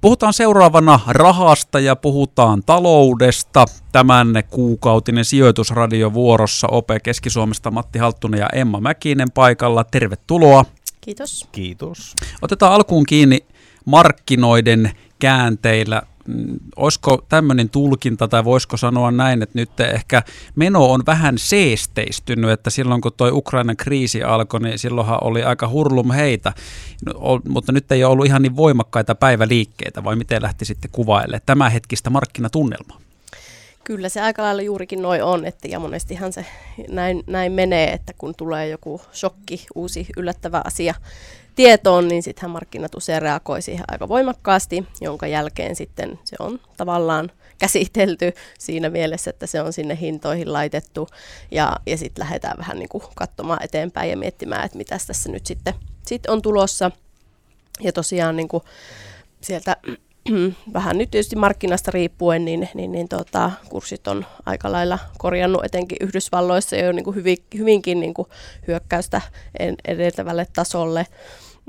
Puhutaan seuraavana rahasta ja puhutaan taloudesta. Tämän kuukautinen sijoitusradio vuorossa OP Keski-Suomesta Matti Halttunen ja Emma Mäkinen paikalla. Tervetuloa. Kiitos. Kiitos. Otetaan alkuun kiinni markkinoiden käänteillä olisiko tämmöinen tulkinta tai voisiko sanoa näin, että nyt ehkä meno on vähän seesteistynyt, että silloin kun tuo Ukrainan kriisi alkoi, niin silloinhan oli aika hurlum heitä, no, mutta nyt ei ole ollut ihan niin voimakkaita päiväliikkeitä, vai miten lähti sitten kuvaille tämä hetkistä markkinatunnelmaa? Kyllä se aika lailla juurikin noin on, että ja monestihan se näin, näin menee, että kun tulee joku shokki, uusi yllättävä asia tietoon, niin sittenhän markkinat usein reagoi siihen aika voimakkaasti, jonka jälkeen sitten se on tavallaan käsitelty siinä mielessä, että se on sinne hintoihin laitettu ja, ja sitten lähdetään vähän niin kuin katsomaan eteenpäin ja miettimään, että mitä tässä nyt sitten sit on tulossa. Ja tosiaan niin kuin sieltä vähän nyt tietysti markkinasta riippuen, niin, niin, niin tota, kurssit on aika lailla korjannut etenkin Yhdysvalloissa jo niin kuin hyvin, hyvinkin niin kuin hyökkäystä edeltävälle tasolle.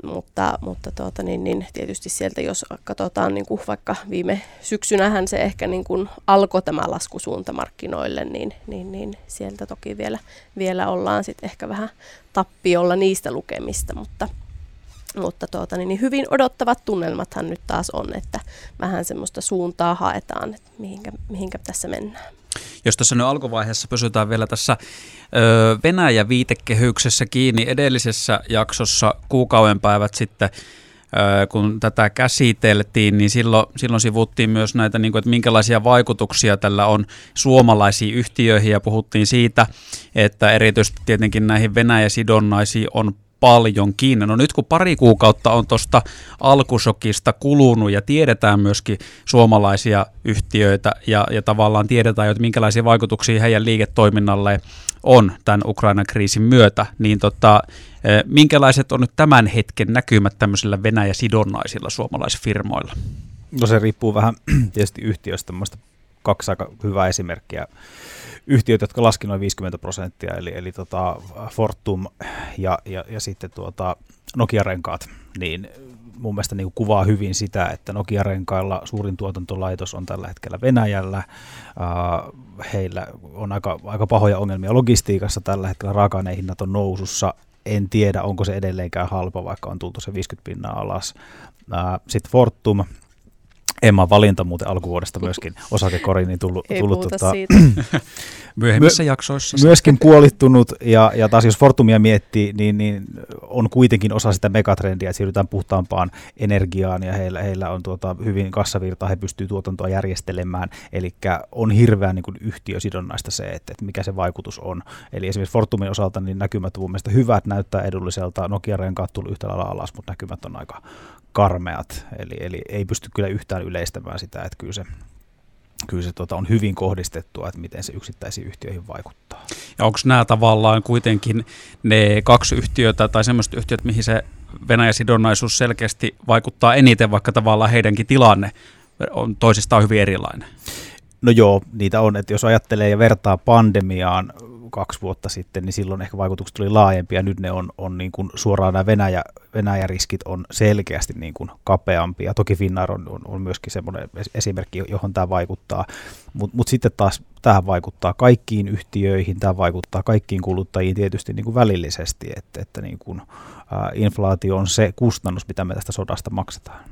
Mutta, mutta tuota, niin, niin, tietysti sieltä, jos katsotaan niin kuin vaikka viime syksynähän se ehkä niin kuin alkoi tämä laskusuunta markkinoille, niin, niin, niin sieltä toki vielä, vielä ollaan sitten ehkä vähän tappiolla niistä lukemista, mutta, mutta tuota, niin, niin hyvin odottavat tunnelmathan nyt taas on, että vähän semmoista suuntaa haetaan, että mihinkä, mihinkä tässä mennään. Jos tässä nyt alkuvaiheessa pysytään vielä tässä Venäjä-viitekehyksessä kiinni edellisessä jaksossa kuukauden päivät sitten, kun tätä käsiteltiin, niin silloin, silloin sivuttiin myös näitä, niin kuin, että minkälaisia vaikutuksia tällä on suomalaisiin yhtiöihin. Ja puhuttiin siitä, että erityisesti tietenkin näihin Venäjä-sidonnaisiin on paljonkin. No nyt kun pari kuukautta on tuosta alkusokista kulunut ja tiedetään myöskin suomalaisia yhtiöitä ja, ja tavallaan tiedetään, että minkälaisia vaikutuksia heidän liiketoiminnalle on tämän Ukrainan kriisin myötä, niin tota, eh, minkälaiset on nyt tämän hetken näkymät tämmöisillä Venäjä-sidonnaisilla suomalaisfirmoilla? No se riippuu vähän tietysti yhtiöstä. Kaksi aika hyvää esimerkkiä yhtiöt, jotka laski noin 50 prosenttia, eli, eli tota Fortum ja, ja, ja sitten tuota Nokia-renkaat, niin mun mielestä niin kuvaa hyvin sitä, että Nokia-renkailla suurin tuotantolaitos on tällä hetkellä Venäjällä. heillä on aika, aika pahoja ongelmia logistiikassa tällä hetkellä, raaka-ainehinnat on nousussa. En tiedä, onko se edelleenkään halpa, vaikka on tultu se 50 pinnaa alas. Sitten Fortum, Emma valinta muuten alkuvuodesta myöskin osakekoriin niin tullut, Ei tullut tota, myöhemmissä my, jaksoissa. Myöskin puolittunut ja, ja taas jos Fortumia miettii, niin, niin on kuitenkin osa sitä megatrendiä, että siirrytään puhtaampaan energiaan ja heillä, heillä on tuota hyvin kassavirta, he pystyy tuotantoa järjestelemään, eli on hirveän niin kuin yhtiösidonnaista se, että, että mikä se vaikutus on. Eli esimerkiksi Fortumin osalta niin näkymät on mun mielestä hyvät, näyttää edulliselta, Nokia-renkaat tuli yhtä lailla alas, mutta näkymät on aika karmeat, eli, eli ei pysty kyllä yhtään yleistämään sitä, että kyllä se, kyllä se tota, on hyvin kohdistettua, että miten se yksittäisiin yhtiöihin vaikuttaa. Ja onko nämä tavallaan kuitenkin ne kaksi yhtiötä tai semmoiset yhtiöt, mihin se Venäjä-sidonnaisuus selkeästi vaikuttaa eniten, vaikka tavallaan heidänkin tilanne on toisistaan hyvin erilainen? No joo, niitä on, että jos ajattelee ja vertaa pandemiaan kaksi vuotta sitten, niin silloin ehkä vaikutukset tuli laajempia. Nyt ne on, on niin kuin suoraan nämä Venäjä, Venäjä-riskit on selkeästi niin kuin kapeampia. Toki Finnair on, on, on myöskin semmoinen esimerkki, johon tämä vaikuttaa. Mutta mut sitten taas tähän vaikuttaa kaikkiin yhtiöihin, tämä vaikuttaa kaikkiin kuluttajiin tietysti niin kuin välillisesti, että, että niin kuin, ä, inflaatio on se kustannus, mitä me tästä sodasta maksetaan.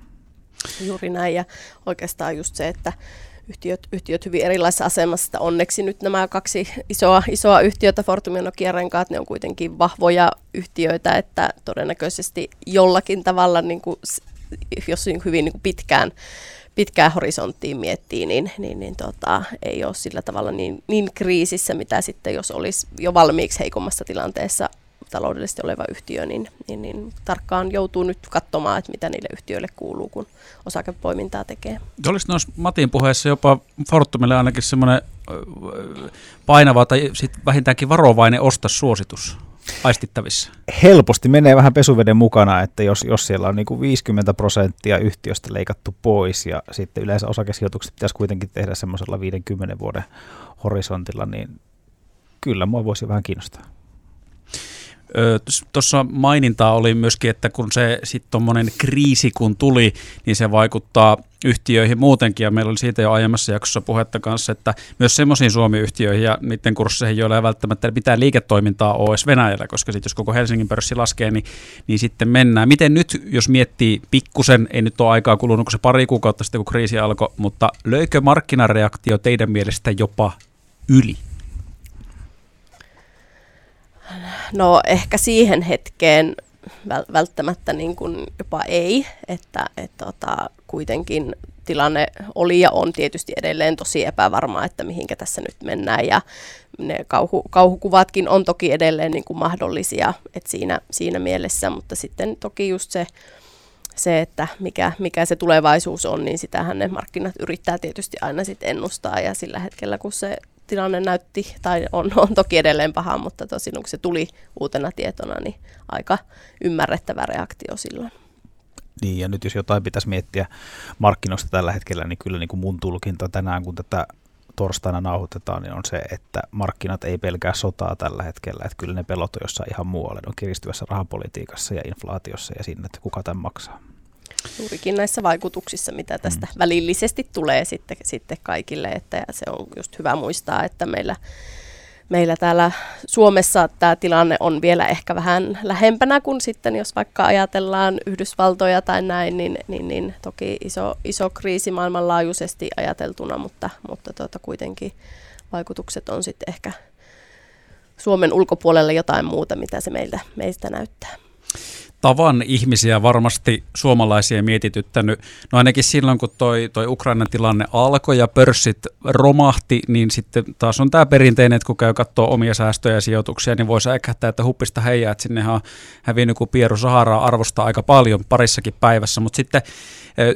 Juuri näin ja oikeastaan just se, että yhtiöt, yhtiöt hyvin erilaisessa asemassa. Onneksi nyt nämä kaksi isoa, isoa yhtiötä, Fortum ja Nokia Renkaat, ne on kuitenkin vahvoja yhtiöitä, että todennäköisesti jollakin tavalla, niin kuin, jos niin hyvin niin kuin pitkään, pitkään horisonttiin miettii, niin, niin, niin tota, ei ole sillä tavalla niin, niin kriisissä, mitä sitten jos olisi jo valmiiksi heikommassa tilanteessa taloudellisesti oleva yhtiö, niin, niin, niin tarkkaan joutuu nyt katsomaan, että mitä niille yhtiöille kuuluu, kun osakepoimintaa tekee. Olisi noissa Matin puheessa jopa Fortumille ainakin semmoinen painava tai sit vähintäänkin varovainen suositus aistittavissa? Helposti menee vähän pesuveden mukana, että jos, jos siellä on niin kuin 50 prosenttia yhtiöstä leikattu pois ja sitten yleensä osakesijoitukset pitäisi kuitenkin tehdä semmoisella 50 vuoden horisontilla, niin kyllä mua voisi vähän kiinnostaa. Tuossa mainintaa oli myöskin, että kun se sitten tuommoinen kriisi kun tuli, niin se vaikuttaa yhtiöihin muutenkin, ja meillä oli siitä jo aiemmassa jaksossa puhetta kanssa, että myös semmoisiin Suomi-yhtiöihin ja niiden kursseihin, joilla ei välttämättä mitään liiketoimintaa ole edes Venäjällä, koska sitten jos koko Helsingin pörssi laskee, niin, niin sitten mennään. Miten nyt, jos miettii pikkusen, ei nyt ole aikaa kulunut, kun se pari kuukautta sitten, kun kriisi alkoi, mutta löikö markkinareaktio teidän mielestä jopa yli? No ehkä siihen hetkeen välttämättä niin kuin jopa ei, että et tota, kuitenkin tilanne oli ja on tietysti edelleen tosi epävarma, että mihinkä tässä nyt mennään. Ja ne kauhu, kauhukuvatkin on toki edelleen niin kuin mahdollisia että siinä, siinä mielessä, mutta sitten toki just se, se, että mikä, mikä se tulevaisuus on, niin sitähän ne markkinat yrittää tietysti aina sitten ennustaa. Ja sillä hetkellä, kun se tilanne näytti, tai on, on toki edelleen paha, mutta tosin kun se tuli uutena tietona, niin aika ymmärrettävä reaktio silloin. Niin, ja nyt jos jotain pitäisi miettiä markkinoista tällä hetkellä, niin kyllä niin kuin mun tulkinta tänään, kun tätä torstaina nauhoitetaan, niin on se, että markkinat ei pelkää sotaa tällä hetkellä, että kyllä ne pelot on jossain ihan muualle, ne on kiristyvässä rahapolitiikassa ja inflaatiossa ja sinne, että kuka tämän maksaa. Juurikin näissä vaikutuksissa, mitä tästä mm. välillisesti tulee sitten, sitten kaikille, että se on just hyvä muistaa, että meillä meillä täällä Suomessa tämä tilanne on vielä ehkä vähän lähempänä kuin sitten, jos vaikka ajatellaan Yhdysvaltoja tai näin, niin, niin, niin toki iso, iso kriisi maailmanlaajuisesti ajateltuna, mutta, mutta tuota, kuitenkin vaikutukset on sitten ehkä Suomen ulkopuolella jotain muuta, mitä se meiltä, meistä näyttää tavan ihmisiä varmasti suomalaisia mietityttänyt. No ainakin silloin, kun toi, toi Ukrainan tilanne alkoi ja pörssit romahti, niin sitten taas on tämä perinteinen, että kun käy katsoa omia säästöjä ja sijoituksia, niin voisi äkähtää, että huppista heijää, että sinne on hävinnyt kuin Pieru Saharaa arvostaa aika paljon parissakin päivässä, mutta sitten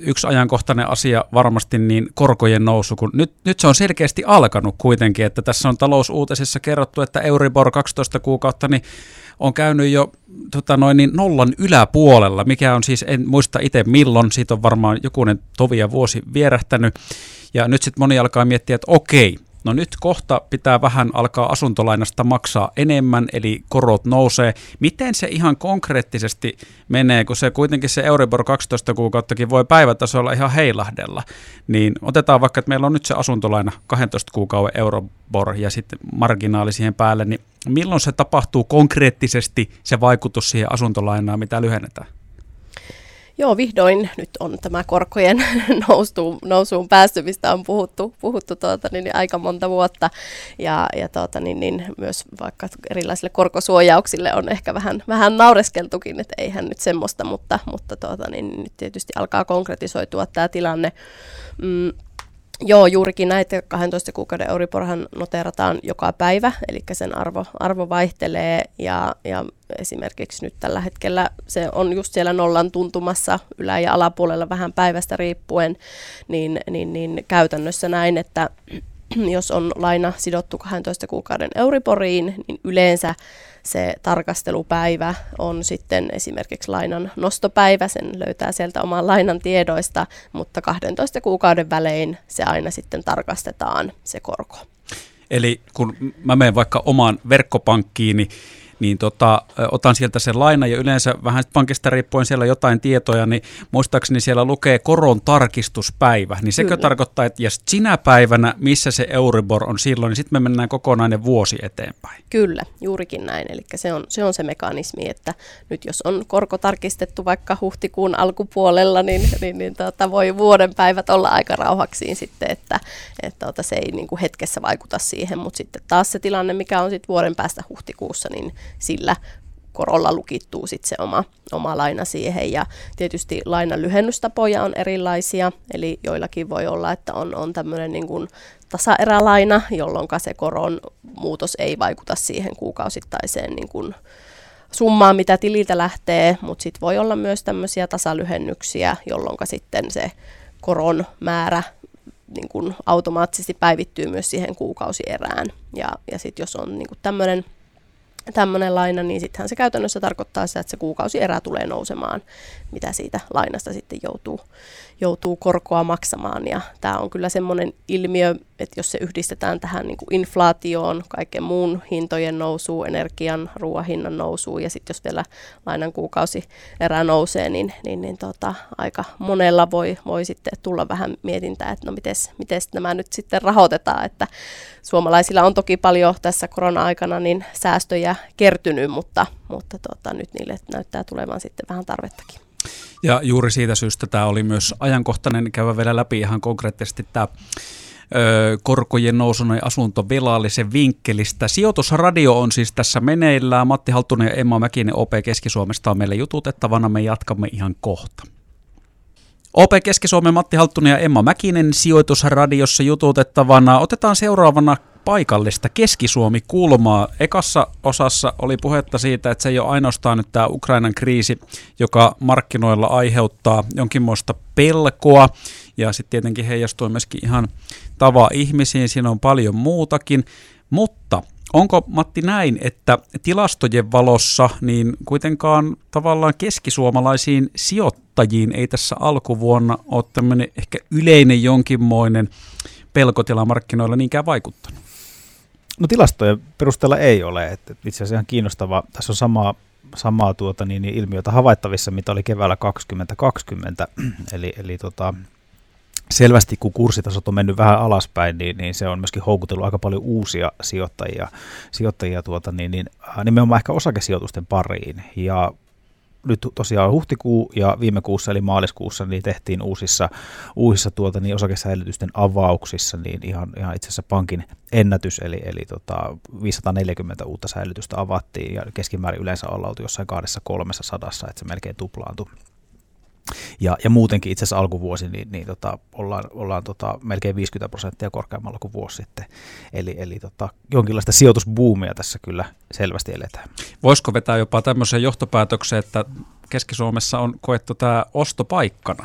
yksi ajankohtainen asia varmasti niin korkojen nousu, kun nyt, nyt se on selkeästi alkanut kuitenkin, että tässä on talousuutisissa kerrottu, että Euribor 12 kuukautta, niin on käynyt jo tota noin, niin nollan yläpuolella, mikä on siis, en muista itse milloin, siitä on varmaan jokunen tovi ja vuosi vierähtänyt. Ja nyt sitten moni alkaa miettiä, että okei, No nyt kohta pitää vähän alkaa asuntolainasta maksaa enemmän, eli korot nousee. Miten se ihan konkreettisesti menee, kun se kuitenkin se Euribor 12 kuukauttakin voi päivätasolla ihan heilahdella. Niin otetaan vaikka, että meillä on nyt se asuntolaina 12 kuukauden Euribor ja sitten marginaali siihen päälle, niin milloin se tapahtuu konkreettisesti se vaikutus siihen asuntolainaan, mitä lyhennetään? Joo, vihdoin nyt on tämä korkojen nousuun, nousuun päästy, mistä on puhuttu, puhuttu tuota, niin, aika monta vuotta. Ja, ja tuota, niin, niin, myös vaikka erilaisille korkosuojauksille on ehkä vähän, vähän naureskeltukin, että eihän nyt semmoista, mutta, mutta tuota, niin, nyt tietysti alkaa konkretisoitua tämä tilanne. Mm, Joo, juurikin näitä 12 kuukauden Euriborhan noterataan joka päivä, eli sen arvo, arvo vaihtelee ja, ja esimerkiksi nyt tällä hetkellä se on just siellä nollan tuntumassa ylä- ja alapuolella vähän päivästä riippuen, niin, niin, niin käytännössä näin, että jos on laina sidottu 12 kuukauden Euriboriin, niin yleensä se tarkastelupäivä on sitten esimerkiksi lainan nostopäivä, sen löytää sieltä oman lainan tiedoista, mutta 12 kuukauden välein se aina sitten tarkastetaan se korko. Eli kun mä menen vaikka omaan verkkopankkiin, niin niin tota, otan sieltä sen laina ja yleensä vähän pankista riippuen siellä jotain tietoja, niin muistaakseni siellä lukee koron tarkistuspäivä. Niin sekö Kyllä. tarkoittaa, että jos sinä päivänä, missä se Euribor on silloin, niin sitten me mennään kokonainen vuosi eteenpäin. Kyllä, juurikin näin. Eli se on, se on se mekanismi, että nyt jos on korko tarkistettu vaikka huhtikuun alkupuolella, niin, niin, niin tota, voi vuoden päivät olla aika rauhaksiin sitten, että, että tota, se ei niin kuin hetkessä vaikuta siihen, mutta sitten taas se tilanne, mikä on sitten vuoden päästä huhtikuussa, niin sillä korolla lukittuu sit se oma, oma laina siihen. Ja tietysti lainan lyhennystapoja on erilaisia, eli joillakin voi olla, että on, on tämmöinen niin kuin tasaerälaina, jolloin se koron muutos ei vaikuta siihen kuukausittaiseen niin kuin summaan, mitä tililtä lähtee, mutta sitten voi olla myös tämmöisiä tasalyhennyksiä, jolloin sitten se koron määrä niin kuin automaattisesti päivittyy myös siihen kuukausierään. Ja, ja sitten jos on niin tämmöinen tämmöinen laina, niin sittenhän se käytännössä tarkoittaa sitä, että se kuukausierä tulee nousemaan, mitä siitä lainasta sitten joutuu, joutuu korkoa maksamaan. Ja tämä on kyllä semmoinen ilmiö että jos se yhdistetään tähän niin kuin inflaatioon, kaiken muun hintojen nousuun, energian, ruoan hinnan nousuun ja sitten jos vielä lainan kuukausi erä nousee, niin, niin, niin tota, aika monella voi, voi sitten tulla vähän mietintää, että no miten nämä nyt sitten rahoitetaan, että suomalaisilla on toki paljon tässä korona-aikana niin säästöjä kertynyt, mutta, mutta tota, nyt niille näyttää tulevan sitten vähän tarvettakin. Ja juuri siitä syystä tämä oli myös ajankohtainen käydä vielä läpi ihan konkreettisesti tämä korkojen nousun ja asuntovelallisen vinkkelistä. Sijoitusradio on siis tässä meneillään. Matti Halttunen ja Emma Mäkinen OP Keski-Suomesta on meille jututettavana. Me jatkamme ihan kohta. OP Keski-Suomen Matti Halttunen ja Emma Mäkinen sijoitusradiossa jututettavana. Otetaan seuraavana paikallista Keski-Suomi-kulmaa. Ekassa osassa oli puhetta siitä, että se ei ole ainoastaan nyt tämä Ukrainan kriisi, joka markkinoilla aiheuttaa jonkinmoista pelkoa, ja sitten tietenkin heijastuu myöskin ihan tava ihmisiin, siinä on paljon muutakin, mutta onko Matti näin, että tilastojen valossa niin kuitenkaan tavallaan keskisuomalaisiin sijoittajiin ei tässä alkuvuonna ole tämmöinen ehkä yleinen jonkinmoinen pelkotila markkinoilla niinkään vaikuttanut? No tilastojen perusteella ei ole. Että itse asiassa ihan kiinnostava. Tässä on samaa, samaa tuota, niin, niin ilmiötä havaittavissa, mitä oli keväällä 2020. eli, eli tota, selvästi kun kurssitasot on mennyt vähän alaspäin, niin, niin se on myöskin houkutellut aika paljon uusia sijoittajia, sijoittajia tuota, niin, niin, nimenomaan ehkä osakesijoitusten pariin. Ja nyt tosiaan huhtikuu ja viime kuussa eli maaliskuussa niin tehtiin uusissa, uusissa tuota, niin osakesäilytysten avauksissa niin ihan, ihan itse asiassa pankin ennätys, eli, eli tota 540 uutta säilytystä avattiin ja keskimäärin yleensä ollaan jossain kahdessa kolmessa sadassa, että se melkein tuplaantui. Ja, ja muutenkin itse asiassa alkuvuosi, niin, niin tota, ollaan, ollaan tota, melkein 50 prosenttia korkeammalla kuin vuosi sitten. Eli, eli tota, jonkinlaista sijoitusbuumia tässä kyllä selvästi eletään. Voisiko vetää jopa tämmöisen johtopäätöksen, että Keski-Suomessa on koettu tämä ostopaikkana?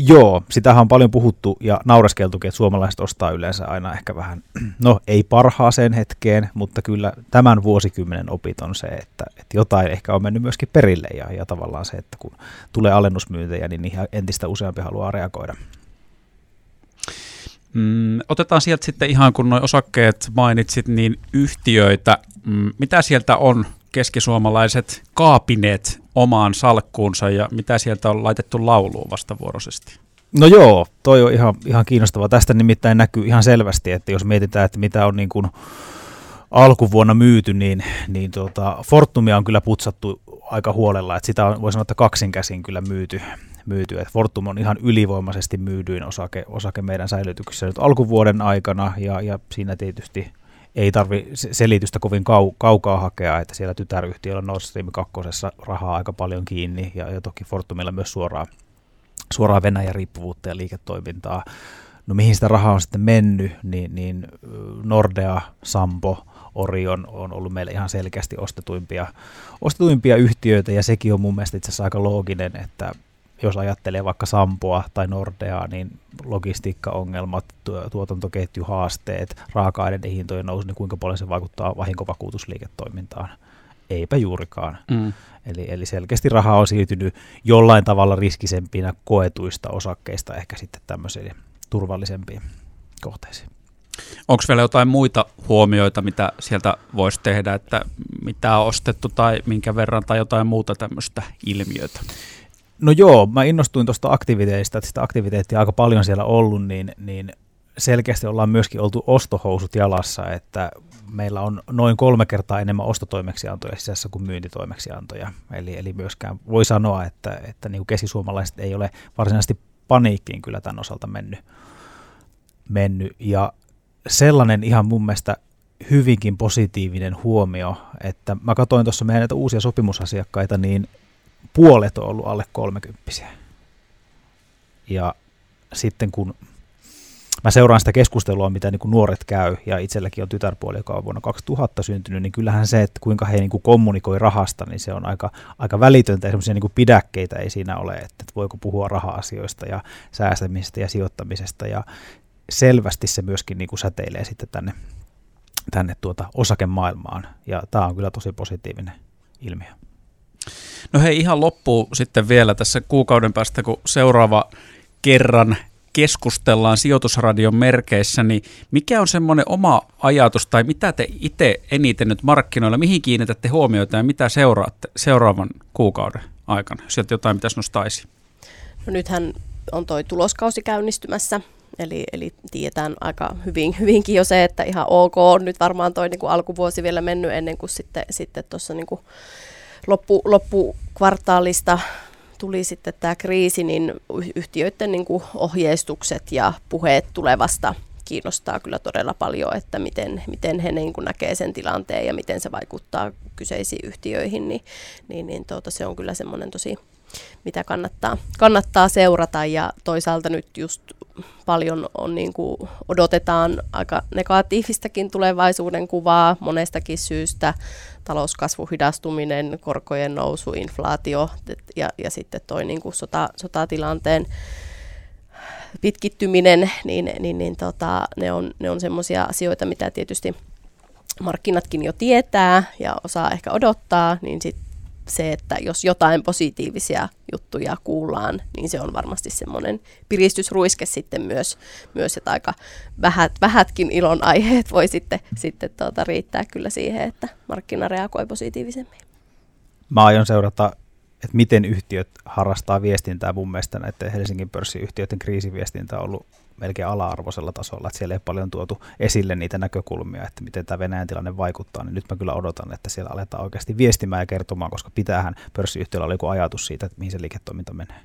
Joo, sitähän on paljon puhuttu ja naureskeltukin, että suomalaiset ostaa yleensä aina ehkä vähän, no ei parhaaseen hetkeen, mutta kyllä tämän vuosikymmenen opit on se, että, että jotain ehkä on mennyt myöskin perille ja, ja tavallaan se, että kun tulee alennusmyyntejä, niin niihin entistä useampi haluaa reagoida. Mm, otetaan sieltä sitten ihan kun nuo osakkeet mainitsit, niin yhtiöitä. Mm, mitä sieltä on keskisuomalaiset kaapineet omaan salkkuunsa ja mitä sieltä on laitettu lauluun vastavuoroisesti? No joo, toi on ihan, ihan kiinnostava. Tästä nimittäin näkyy ihan selvästi, että jos mietitään, että mitä on niin kuin alkuvuonna myyty, niin, niin tuota, Fortumia on kyllä putsattu aika huolella, että sitä on, voi sanoa, että kaksin käsin kyllä myyty, myyty. Että Fortum on ihan ylivoimaisesti myydyin osake, osake meidän säilytyksessä nyt alkuvuoden aikana, ja, ja siinä tietysti ei tarvi selitystä kovin kau, kaukaa hakea, että siellä tytäryhtiöllä Nord Stream 2 rahaa aika paljon kiinni ja, ja toki Fortumilla myös suoraan, suoraan Venäjän riippuvuutta ja liiketoimintaa. No mihin sitä rahaa on sitten mennyt, niin, niin Nordea, Sampo, Orion on ollut meille ihan selkeästi ostetuimpia, ostetuimpia yhtiöitä ja sekin on mun mielestä itse asiassa aika looginen, että jos ajattelee vaikka Sampoa tai Nordeaa, niin logistiikkaongelmat, tuotantoketjuhaasteet, raaka-aineiden hintojen nousu, niin kuinka paljon se vaikuttaa vahinkovakuutusliiketoimintaan? Eipä juurikaan. Mm. Eli, eli selkeästi raha on siirtynyt jollain tavalla riskisempinä koetuista osakkeista ehkä sitten tämmöisiin turvallisempiin kohteisiin. Onko vielä jotain muita huomioita, mitä sieltä voisi tehdä, että mitä on ostettu tai minkä verran tai jotain muuta tämmöistä ilmiötä? No joo, mä innostuin tuosta aktiviteetista, että sitä aktiviteettia aika paljon siellä ollut, niin, niin selkeästi ollaan myöskin oltu ostohousut jalassa, että meillä on noin kolme kertaa enemmän ostotoimeksiantoja sisässä kuin myyntitoimeksiantoja. Eli, eli myöskään voi sanoa, että, että niin kuin keskisuomalaiset ei ole varsinaisesti paniikkiin kyllä tämän osalta mennyt. mennyt. Ja sellainen ihan mun mielestä hyvinkin positiivinen huomio, että mä katsoin tuossa meidän näitä uusia sopimusasiakkaita, niin puolet on ollut alle kolmekymppisiä. Ja sitten kun mä seuraan sitä keskustelua, mitä niin kuin nuoret käy, ja itselläkin on tytärpuoli, joka on vuonna 2000 syntynyt, niin kyllähän se, että kuinka he niin kuin kommunikoi rahasta, niin se on aika, aika välitöntä, ja semmoisia niin pidäkkeitä ei siinä ole, että, voiko puhua raha-asioista ja säästämisestä ja sijoittamisesta, ja selvästi se myöskin niin kuin säteilee sitten tänne, tänne tuota osakemaailmaan, ja tämä on kyllä tosi positiivinen ilmiö. No hei, ihan loppuu sitten vielä tässä kuukauden päästä, kun seuraava kerran keskustellaan sijoitusradion merkeissä, niin mikä on semmoinen oma ajatus tai mitä te itse eniten nyt markkinoilla, mihin kiinnitätte huomiota ja mitä seuraatte seuraavan kuukauden aikana, jos sieltä jotain pitäisi nostaa esiin? No nythän on toi tuloskausi käynnistymässä, eli, eli tiedetään aika hyvin, hyvinkin jo se, että ihan ok on nyt varmaan toi niin kuin alkuvuosi vielä mennyt ennen kuin sitten, sitten tuossa niin kuin loppu, loppukvartaalista tuli sitten tämä kriisi, niin yhtiöiden niin kuin ohjeistukset ja puheet tulevasta kiinnostaa kyllä todella paljon, että miten, miten he niin kuin näkee sen tilanteen ja miten se vaikuttaa kyseisiin yhtiöihin, niin, niin, niin tuota, se on kyllä semmoinen tosi, mitä kannattaa, kannattaa seurata ja toisaalta nyt just paljon on niin kuin odotetaan aika negatiivistakin tulevaisuuden kuvaa monestakin syystä. Talouskasvu hidastuminen, korkojen nousu, inflaatio ja, ja sitten toi niin kuin sota, sotatilanteen pitkittyminen, niin, niin, niin tota, ne on, ne on semmoisia asioita, mitä tietysti markkinatkin jo tietää ja osaa ehkä odottaa, niin sitten se, että jos jotain positiivisia juttuja kuullaan, niin se on varmasti semmoinen piristysruiske sitten myös, myös että aika vähät, vähätkin ilon aiheet voi sitten, sitten tuota, riittää kyllä siihen, että markkina reagoi positiivisemmin. Mä aion seurata että miten yhtiöt harrastaa viestintää. Mun mielestä näiden Helsingin pörssiyhtiöiden kriisiviestintä on ollut melkein ala-arvoisella tasolla, että siellä ei paljon tuotu esille niitä näkökulmia, että miten tämä Venäjän tilanne vaikuttaa, niin nyt mä kyllä odotan, että siellä aletaan oikeasti viestimään ja kertomaan, koska pitäähän pörssiyhtiöllä olla joku ajatus siitä, että mihin se liiketoiminta menee.